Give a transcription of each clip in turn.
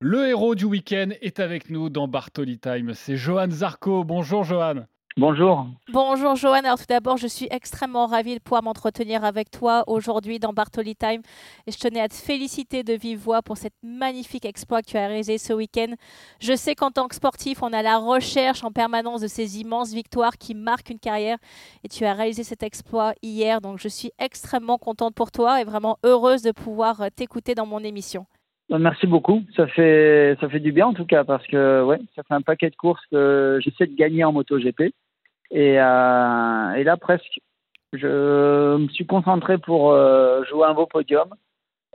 Le héros du week-end est avec nous dans Bartoli Time. C'est Johan Zarco. Bonjour Johan. Bonjour. Bonjour Johan. Alors tout d'abord, je suis extrêmement ravie de pouvoir m'entretenir avec toi aujourd'hui dans Bartoli Time. Et je tenais à te féliciter de vive voix pour cette magnifique exploit que tu as réalisé ce week-end. Je sais qu'en tant que sportif, on a la recherche en permanence de ces immenses victoires qui marquent une carrière. Et tu as réalisé cet exploit hier. Donc je suis extrêmement contente pour toi et vraiment heureuse de pouvoir t'écouter dans mon émission. Bah, merci beaucoup. Ça fait, ça fait du bien en tout cas parce que ouais, ça fait un paquet de courses que j'essaie de gagner en MotoGP. Et, euh, et là, presque, je me suis concentré pour euh, jouer un beau podium.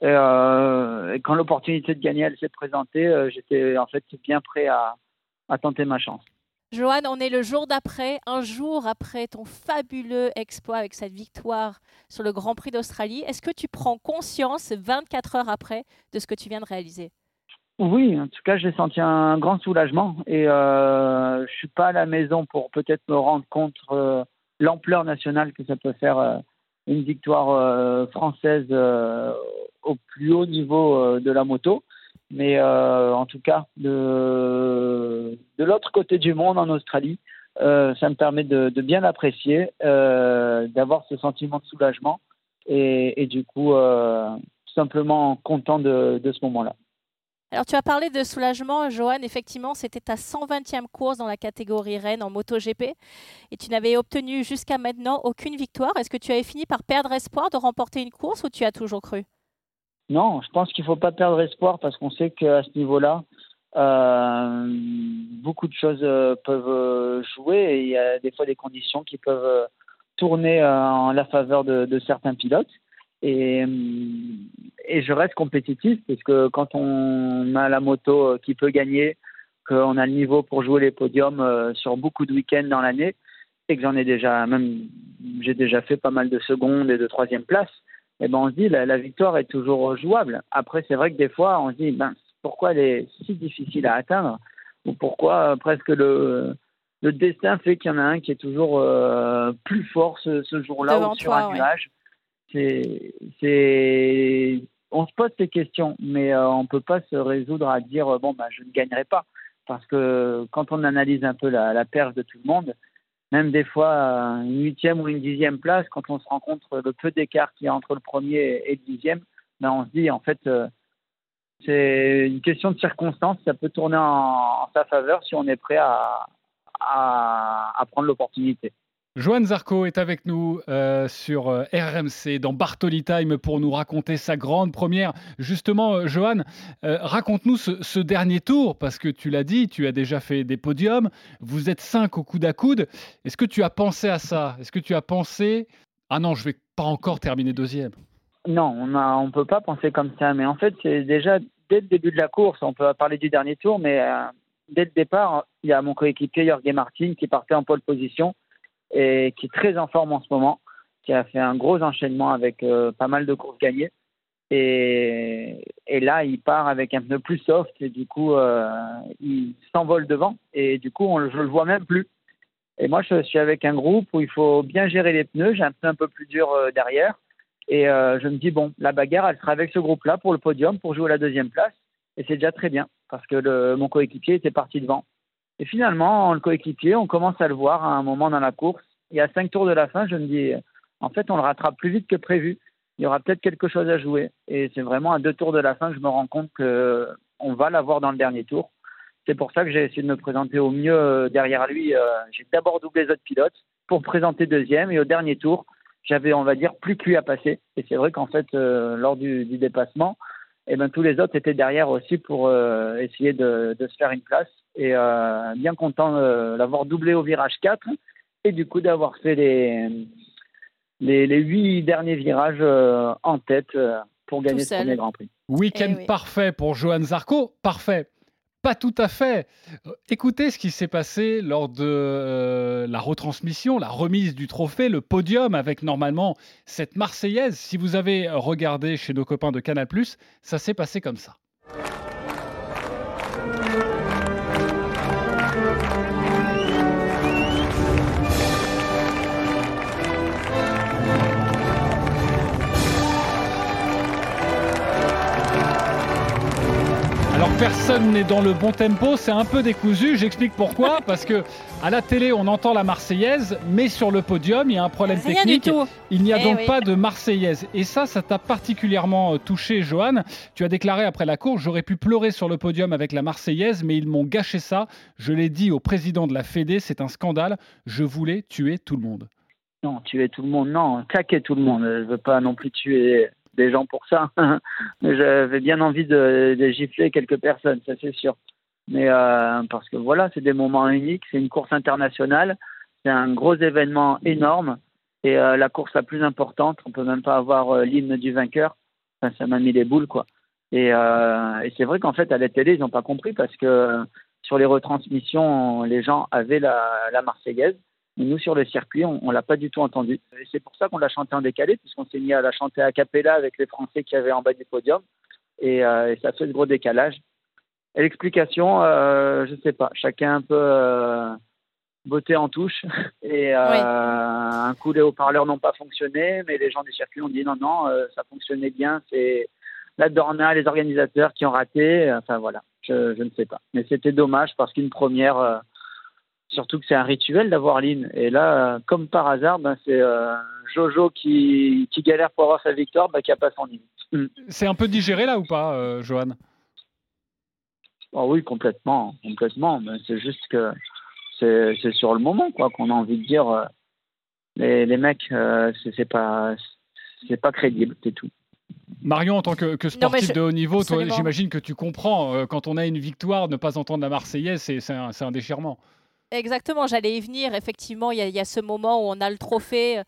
Et, euh, et quand l'opportunité de gagner elle s'est présentée, euh, j'étais en fait bien prêt à, à tenter ma chance. Johan, on est le jour d'après, un jour après ton fabuleux exploit avec cette victoire sur le Grand Prix d'Australie. Est-ce que tu prends conscience 24 heures après de ce que tu viens de réaliser? Oui, en tout cas, j'ai senti un grand soulagement et euh, je suis pas à la maison pour peut-être me rendre compte euh, l'ampleur nationale que ça peut faire euh, une victoire française au plus haut niveau de la moto. Mais euh, en tout cas, de, de l'autre côté du monde, en Australie, euh, ça me permet de, bien apprécier, euh, d'avoir ce sentiment de soulagement et, du coup, tout simplement content de, de ce moment-là. Alors, tu as parlé de soulagement, Johan. Effectivement, c'était ta 120e course dans la catégorie Rennes en MotoGP et tu n'avais obtenu jusqu'à maintenant aucune victoire. Est-ce que tu avais fini par perdre espoir de remporter une course ou tu as toujours cru? Non, je pense qu'il ne faut pas perdre espoir parce qu'on sait qu'à ce niveau-là, euh, beaucoup de choses euh, peuvent euh, jouer et il y a des fois des conditions qui peuvent tourner en la faveur de, certains pilotes. Et, je reste compétitif parce que quand on a la moto qui peut gagner, qu'on a le niveau pour jouer les podiums sur beaucoup de week-ends dans l'année, et que j'en ai déjà, même j'ai déjà fait pas mal de secondes et de troisième place, et ben on se dit la, la victoire est toujours jouable. Après, c'est vrai que des fois, on se dit ben, pourquoi elle est si difficile à atteindre? Ou pourquoi euh, presque le, le destin fait qu'il y en a un qui est toujours euh, plus fort ce, ce jour-là ou sur toi, un ouais. nuage? C'est, c'est, on se pose ces questions, mais euh, on peut pas se résoudre à dire bon ben je ne gagnerai pas, parce que quand on analyse un peu la, la perche de tout le monde, même des fois euh, une huitième ou une dixième place, quand on se rend compte le peu d'écart qu'il y a entre le premier et le dixième, ben on se dit en fait euh, c'est une question de circonstance, ça peut tourner en, sa faveur si on est prêt à, à prendre l'opportunité. Johan Zarco est avec nous euh, sur euh, RMC dans Bartoli Time pour nous raconter sa grande première. Justement, euh, euh, raconte-nous ce, dernier tour parce que tu l'as dit, tu as déjà fait des podiums. Vous êtes cinq au coude à coude. Est-ce que tu as pensé à ça? Est-ce que tu as pensé ah non, je vais pas encore terminer deuxième Non, on on peut pas penser comme ça, mais en fait, c'est déjà dès le début de la course, on peut parler du dernier tour, mais dès le départ, il y a mon coéquipier Jorge Martin qui partait en pole position et qui est très en forme en ce moment, qui a fait un gros enchaînement avec euh, pas mal de courses gagnées. Et, là, il part avec un pneu plus soft et du coup, euh, il s'envole devant et du coup, on, je le vois même plus. Et moi, je suis avec un groupe où il faut bien gérer les pneus. J'ai un pneu un peu plus dur euh, derrière. Et je me dis, bon, la bagarre, elle sera avec ce groupe-là pour le podium, pour jouer la deuxième place. Et c'est déjà très bien, parce que mon coéquipier était parti devant. Et finalement, le coéquipier, on commence à le voir à un moment dans la course. Y a cinq tours de la fin, je me dis, en fait, on le rattrape plus vite que prévu. Il y aura peut-être quelque chose à jouer. Et c'est vraiment à deux tours de la fin que je me rends compte qu'on va l'avoir dans le dernier tour. C'est pour ça que j'ai essayé de me présenter au mieux euh, derrière lui. Euh, j'ai d'abord doublé les autres pilotes pour présenter deuxième. Et au dernier tour, j'avais, on va dire, plus que lui à passer. Et c'est vrai qu'en fait, euh, lors du, dépassement, eh ben, tous les autres étaient derrière aussi pour essayer de, se faire une place. Et euh, bien content de l'avoir doublé au virage 4 et du coup d'avoir fait les, les, les, huit derniers virages euh, en tête euh, pour gagner ce premier Grand Prix. Week-end eh oui. parfait pour Johan Zarco, parfait. Pas tout à fait. Écoutez ce qui s'est passé lors de euh, la retransmission, la remise du trophée, le podium avec normalement cette Marseillaise. Si vous avez regardé chez nos copains de Canal+, ça s'est passé comme ça. Personne n'est dans le bon tempo, c'est un peu décousu. J'explique pourquoi. Parce que à la télé, on entend la Marseillaise, mais sur le podium, il y a un problème technique. Il n'y a eh donc pas de Marseillaise. Et ça, ça t'a particulièrement euh, touché, Johan. Tu as déclaré après la course J'aurais pu pleurer sur le podium avec la Marseillaise, mais ils m'ont gâché ça. Je l'ai dit au président de la Fédé, c'est un scandale. Je voulais tuer tout le monde. Non, tuer tout le monde, non, claquer tout le monde. Je veux pas non plus tuer des gens pour ça. J'avais bien envie de, gifler quelques personnes, ça c'est sûr. Mais euh, parce que voilà, c'est des moments uniques, c'est une course internationale, c'est un gros événement énorme et euh, la course la plus importante, on peut même pas avoir euh, l'hymne du vainqueur. ça m'a mis les boules quoi. Et, c'est vrai qu'en fait à la télé ils n'ont pas compris parce que sur les retransmissions les gens avaient la Marseillaise nous, sur le circuit, on ne l'a pas du tout entendu. Et c'est pour ça qu'on l'a chanté en décalé, puisqu'on s'est mis à la chanter à cappella avec les Français qui avaient en bas du podium. Et, euh, ça fait ce gros décalage. Et l'explication, euh, je ne sais pas. Chacun un peu euh, botté en touche. Et un coup, les haut-parleurs n'ont pas fonctionné, mais les gens du circuit ont dit non, non, ça fonctionnait bien. C'est la Dorna, les organisateurs qui ont raté. Enfin voilà, je, je ne sais pas. Mais c'était dommage parce qu'une première Surtout que c'est un rituel d'avoir l'hymne. Et là, comme par hasard, ben, c'est euh, Jojo qui, qui, galère pour avoir sa victoire, ben, qui n'a pas son hymne. Mm. C'est un peu digéré là ou pas, euh, Johan? Oh, Oui, complètement. complètement. Mais c'est juste que c'est sur le moment quoi qu'on a envie de dire euh, les, les, mecs, c'est pas, pas crédible, c'est tout. Marion, en tant que, que sportif de haut niveau, j'imagine que tu comprends, quand on a une victoire, ne pas entendre la Marseillaise, c'est un, un déchirement. Exactement, j'allais y venir. Effectivement, il y, a, ce moment où on a le trophée euh,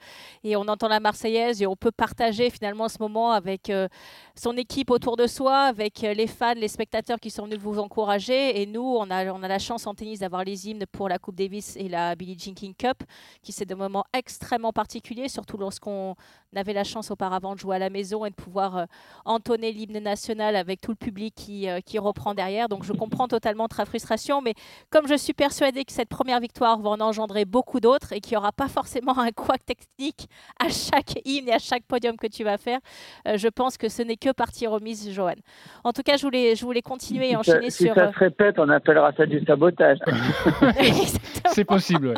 et on entend la Marseillaise et on peut partager finalement ce moment avec euh, son équipe autour de soi, avec euh, les fans, les spectateurs qui sont venus vous encourager. Et nous, on a, on a la chance en tennis d'avoir les hymnes pour la Coupe Davis et la Billie Jean King Cup, qui c'est des moments extrêmement particuliers, surtout lorsqu'on avait la chance auparavant de jouer à la maison et de pouvoir entonner l'hymne national avec tout le public qui, qui reprend derrière. Donc je comprends totalement ta frustration, mais comme je suis persuadée que cette première victoire va en engendrer beaucoup d'autres et qu'il n'y aura pas forcément un couac technique à chaque hymne et à chaque podium que tu vas faire. Euh, je pense que ce n'est que partie remise, Johan. En tout cas, je voulais, je voulais continuer et enchaîner sur. Si ça se répète, on appellera ça du sabotage. C'est possible,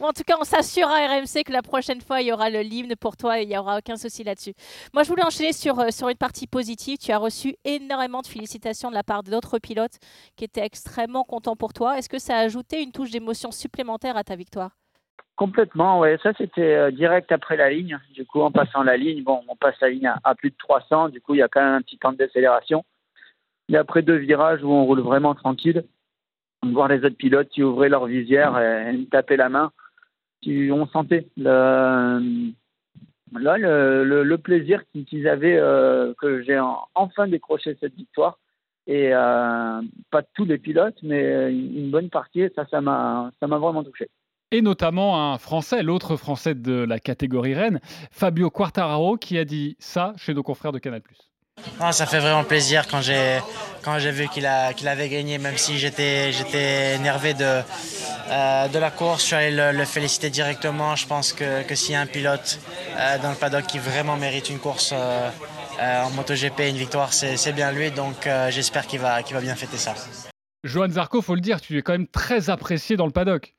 en tout cas, on s'assure à RMC que la prochaine fois, il y aura le l'hymne pour toi et il n'y aura aucun souci là-dessus. Moi, je voulais enchaîner sur, euh, sur une partie positive. Tu as reçu énormément de félicitations de la part d'autres pilotes qui étaient extrêmement contents pour toi. Est-ce que ça a ajouté une touche d'émotion supplémentaire à ta victoire? Complètement, oui. Ça, c'était euh, direct après la ligne. Du coup, en passant la ligne, bon, on passe la ligne à, à plus de 300. Du coup, il y a quand même un petit temps de décélération. Et après deux virages où on roule vraiment tranquille, voir les autres pilotes qui ouvraient leur visière et, me tapaient la main. on sentait le, le, plaisir qu'ils avaient euh, que j'ai enfin décroché cette victoire. Et euh, pas tous les pilotes, mais une bonne partie. Ça, ça m'a vraiment touché et notamment un Français, l'autre Français de la catégorie Rennes, Fabio Quartararo, qui a dit ça chez nos confrères de Canal+ ça fait vraiment plaisir quand j'ai quand j'ai vu qu'il qu'il avait gagné, même si j'étais j'étais énervé de euh, de la course. Je suis allé le, féliciter directement. Je pense que, que s'il y a un pilote euh, dans le paddock qui vraiment mérite une course euh, en MotoGP, une victoire, c'est bien lui. Donc j'espère qu'il va qu'il va bien fêter ça. Johan Zarco, faut le dire, tu es quand même très apprécié dans le paddock.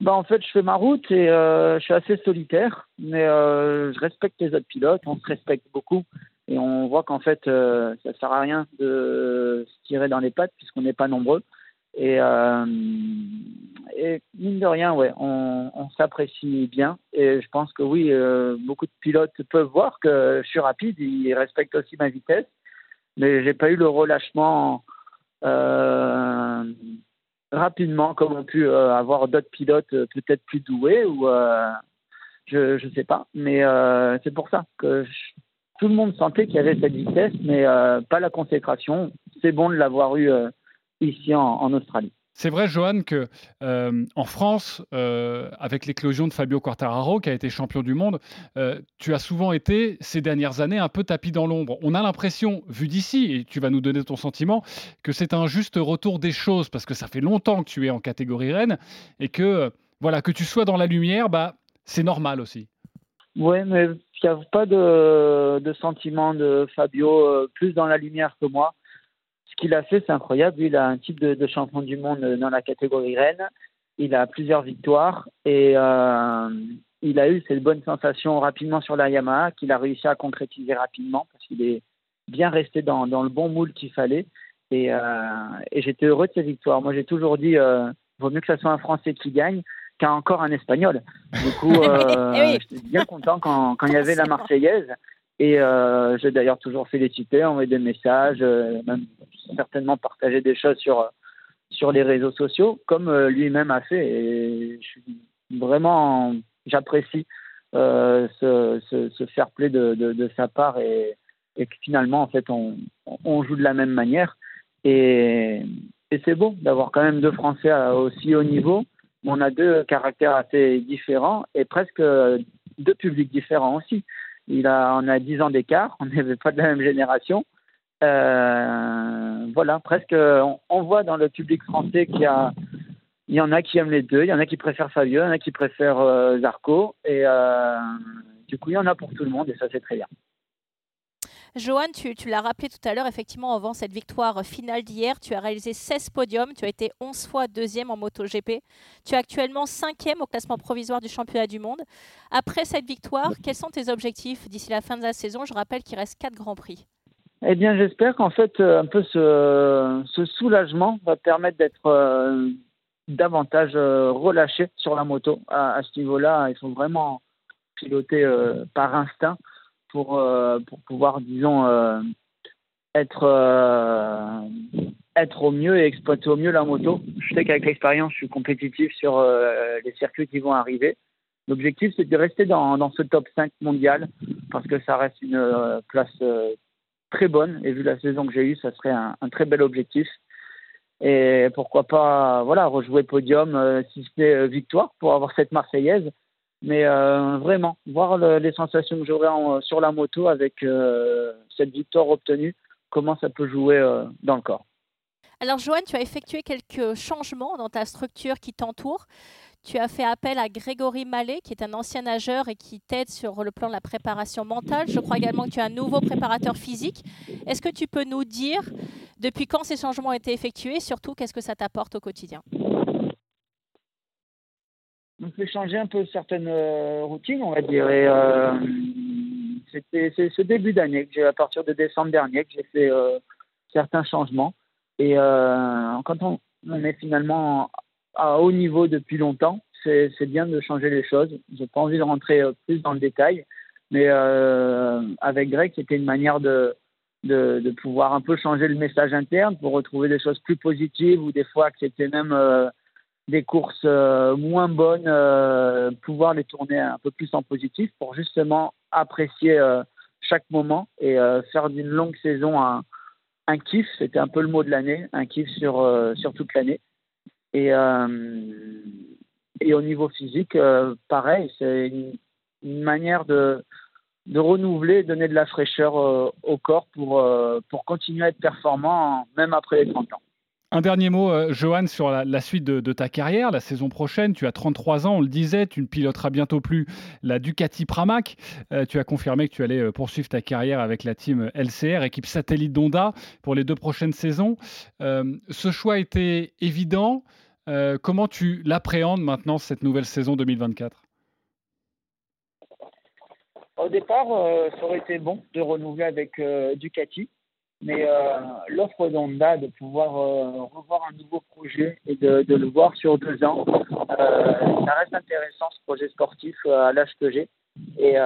Bah en fait, je fais ma route et je suis assez solitaire, mais je respecte les autres pilotes, on se respecte beaucoup. Et on voit qu'en fait, euh, ça ne sert à rien de se tirer dans les pattes puisqu'on n'est pas nombreux. Et, euh, mine de rien, ouais, on, s'apprécie bien. Et je pense que oui, euh, beaucoup de pilotes peuvent voir que je suis rapide, ils respectent aussi ma vitesse. Mais j'ai pas eu le relâchement rapidement comme ont pu avoir d'autres pilotes peut-être plus doués ou je ne sais pas. Mais c'est pour ça que je, tout le monde sentait qu'il y avait cette vitesse, mais euh, pas la consécration. C'est bon de l'avoir eu euh, ici en, Australie. C'est vrai, Johan, que euh, en France, avec l'éclosion de Fabio Quartararo, qui a été champion du monde, tu as souvent été ces dernières années un peu tapis dans l'ombre. On a l'impression, vu d'ici, et tu vas nous donner ton sentiment, que c'est un juste retour des choses, parce que ça fait longtemps que tu es en catégorie reine, et que voilà, que tu sois dans la lumière, bah, c'est normal aussi. Oui, mais il n'y a pas de, sentiment de Fabio euh, plus dans la lumière que moi. ce qu'il a fait, c'est incroyable. il a un titre de, champion du monde dans la catégorie Rennes. Il a plusieurs victoires et euh, il a eu cette bonne sensation rapidement sur la Yamaha qu'il a réussi à concrétiser rapidement parce qu'il est bien resté dans, le bon moule qu'il fallait. Et, euh, j'étais heureux de ces victoires. Moi, j'ai toujours dit, euh, vaut mieux que ce soit un Français qui gagne qu'un encore un Espagnol. Du coup, euh, j'étais bien content quand, quand il y avait la Marseillaise. Et euh, j'ai d'ailleurs toujours félicité, envoyé des messages, euh, même certainement partagé des choses sur, sur les réseaux sociaux, comme euh, lui-même a fait. Et je suis vraiment, j'apprécie ce, ce, ce, fair play de, de, de sa part et, et, que finalement, en fait, on, on joue de la même manière. Et, et c'est beau d'avoir quand même deux Français à aussi haut niveau. On a deux caractères assez différents et presque deux publics différents aussi. Il a, on a 10 ans d'écart, on n'avait pas de la même génération. Euh, voilà, presque, on, voit dans le public français qu'il y en a qui aiment les deux, il y en a qui préfèrent Fabio, il y en a qui préfèrent euh, Zarco, et euh, du coup, il y en a pour tout le monde, et ça, c'est très bien. Johan, tu, l'as rappelé tout à l'heure, effectivement, avant cette victoire finale d'hier, tu as réalisé 16 podiums, tu as été 11 fois deuxième en MotoGP. Tu es actuellement cinquième au classement provisoire du championnat du monde. Après cette victoire, quels sont tes objectifs d'ici la fin de la saison? Je rappelle qu'il reste 4 grands prix. Eh bien, j'espère qu'en fait, euh, un peu ce, soulagement va permettre d'être euh, davantage euh, relâché sur la moto. À, ce niveau-là, il faut vraiment piloter par instinct pour, euh, pour pouvoir, disons, euh, être, euh, être au mieux et exploiter au mieux la moto. Je sais qu'avec l'expérience, je suis compétitif sur les circuits qui vont arriver. L'objectif, c'est de rester dans, dans, ce top 5 mondial parce que ça reste une place très bonne. Et vu la saison que j'ai eue, ça serait un, un, très bel objectif. Et pourquoi pas voilà, rejouer podium si c'était victoire pour avoir cette Marseillaise. Mais euh, vraiment, voir les sensations que j'aurai sur la moto avec euh, cette victoire obtenue, comment ça peut jouer euh, dans le corps. Alors, Joanne, tu as effectué quelques changements dans ta structure qui t'entoure. Tu as fait appel à Grégory Mallet, qui est un ancien nageur et qui t'aide sur le plan de la préparation mentale. Je crois également que tu as un nouveau préparateur physique. Est-ce que tu peux nous dire depuis quand ces changements ont été effectués et surtout qu'est-ce que ça t'apporte au quotidien? On fait changer un peu certaines euh, routines, on va dire. Et euh, c'était c'est ce début d'année, que j'ai à partir de décembre dernier, que j'ai fait euh, certains changements. Et quand on, on, est finalement à haut niveau depuis longtemps, c'est bien de changer les choses. J'ai pas envie de rentrer plus dans le détail, mais avec Greg, c'était une manière de, de, de, pouvoir un peu changer le message interne pour retrouver des choses plus positives ou des fois que c'était même des courses euh, moins bonnes, euh, pouvoir les tourner un peu plus en positif pour justement apprécier euh, chaque moment et faire d'une longue saison un, kiff. C'était un peu le mot de l'année, un kiff sur, sur toute l'année. Et, et au niveau physique, pareil, c'est une, une, manière de, de renouveler, donner de la fraîcheur au corps pour, pour continuer à être performant même après les 30 ans. Un dernier mot, euh, Johan, sur la, suite de, ta carrière, la saison prochaine. Tu as 33 ans, on le disait, tu ne piloteras bientôt plus la Ducati Pramac. Euh, tu as confirmé que tu allais euh, poursuivre ta carrière avec la team LCR, équipe satellite d'Honda, pour les deux prochaines saisons. ce choix était évident. comment tu l'appréhendes maintenant, cette nouvelle saison 2024 Au départ, ça aurait été bon de renouveler avec Ducati. Mais euh, l'offre d'Honda de pouvoir euh, revoir un nouveau projet et de, de, le voir sur deux ans, euh, ça reste intéressant ce projet sportif à l'âge que j'ai. Et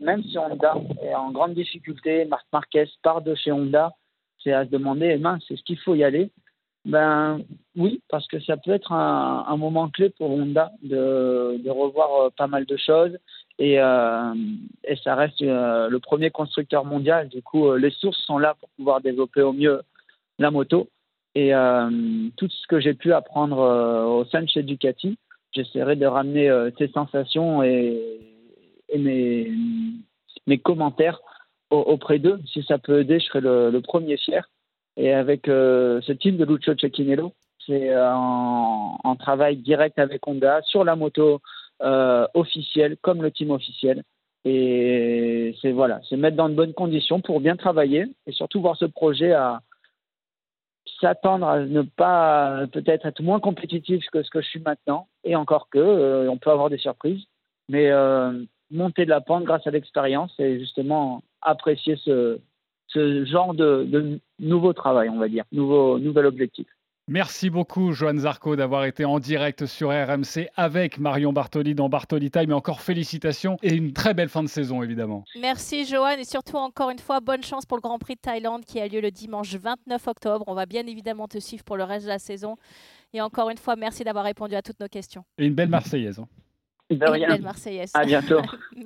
même si Honda est en grande difficulté, Marc Marquez part de chez Honda, c'est à se demander, eh ben, c'est ce qu'il faut y aller Ben oui, parce que ça peut être un, un moment clé pour Honda de, de revoir pas mal de choses et, euh, et ça reste euh, le premier constructeur mondial. Du coup, euh, les sources sont là pour pouvoir développer au mieux la moto. Et tout ce que j'ai pu apprendre au sein de chez Ducati, j'essaierai de ramener ces sensations et, mes, commentaires auprès d'eux. Si ça peut aider, je serai le, le premier fier. Et avec ce team de Lucio Cecchinello, c'est en, en, travail direct avec Honda sur la moto euh, officiel comme le team officiel. Et c'est voilà, c'est mettre dans de bonnes conditions pour bien travailler et surtout voir ce projet à, s'attendre à ne pas peut-être être moins compétitif que ce que je suis maintenant. Et encore que, on peut avoir des surprises. Mais monter de la pente grâce à l'expérience et justement apprécier ce, ce genre de, de, nouveau travail, on va dire, nouveau, nouvel objectif. Merci beaucoup, Johan Zarco, d'avoir été en direct sur RMC avec Marion Bartoli dans Bartoli Time. Et encore félicitations et une très belle fin de saison, évidemment. Merci, Johan. Et surtout, encore une fois, bonne chance pour le Grand Prix de Thaïlande qui a lieu le dimanche 29 octobre. On va bien évidemment te suivre pour le reste de la saison. Et encore une fois, merci d'avoir répondu à toutes nos questions. Et une belle Marseillaise. Hein. De rien. Une belle Marseillaise. À bientôt.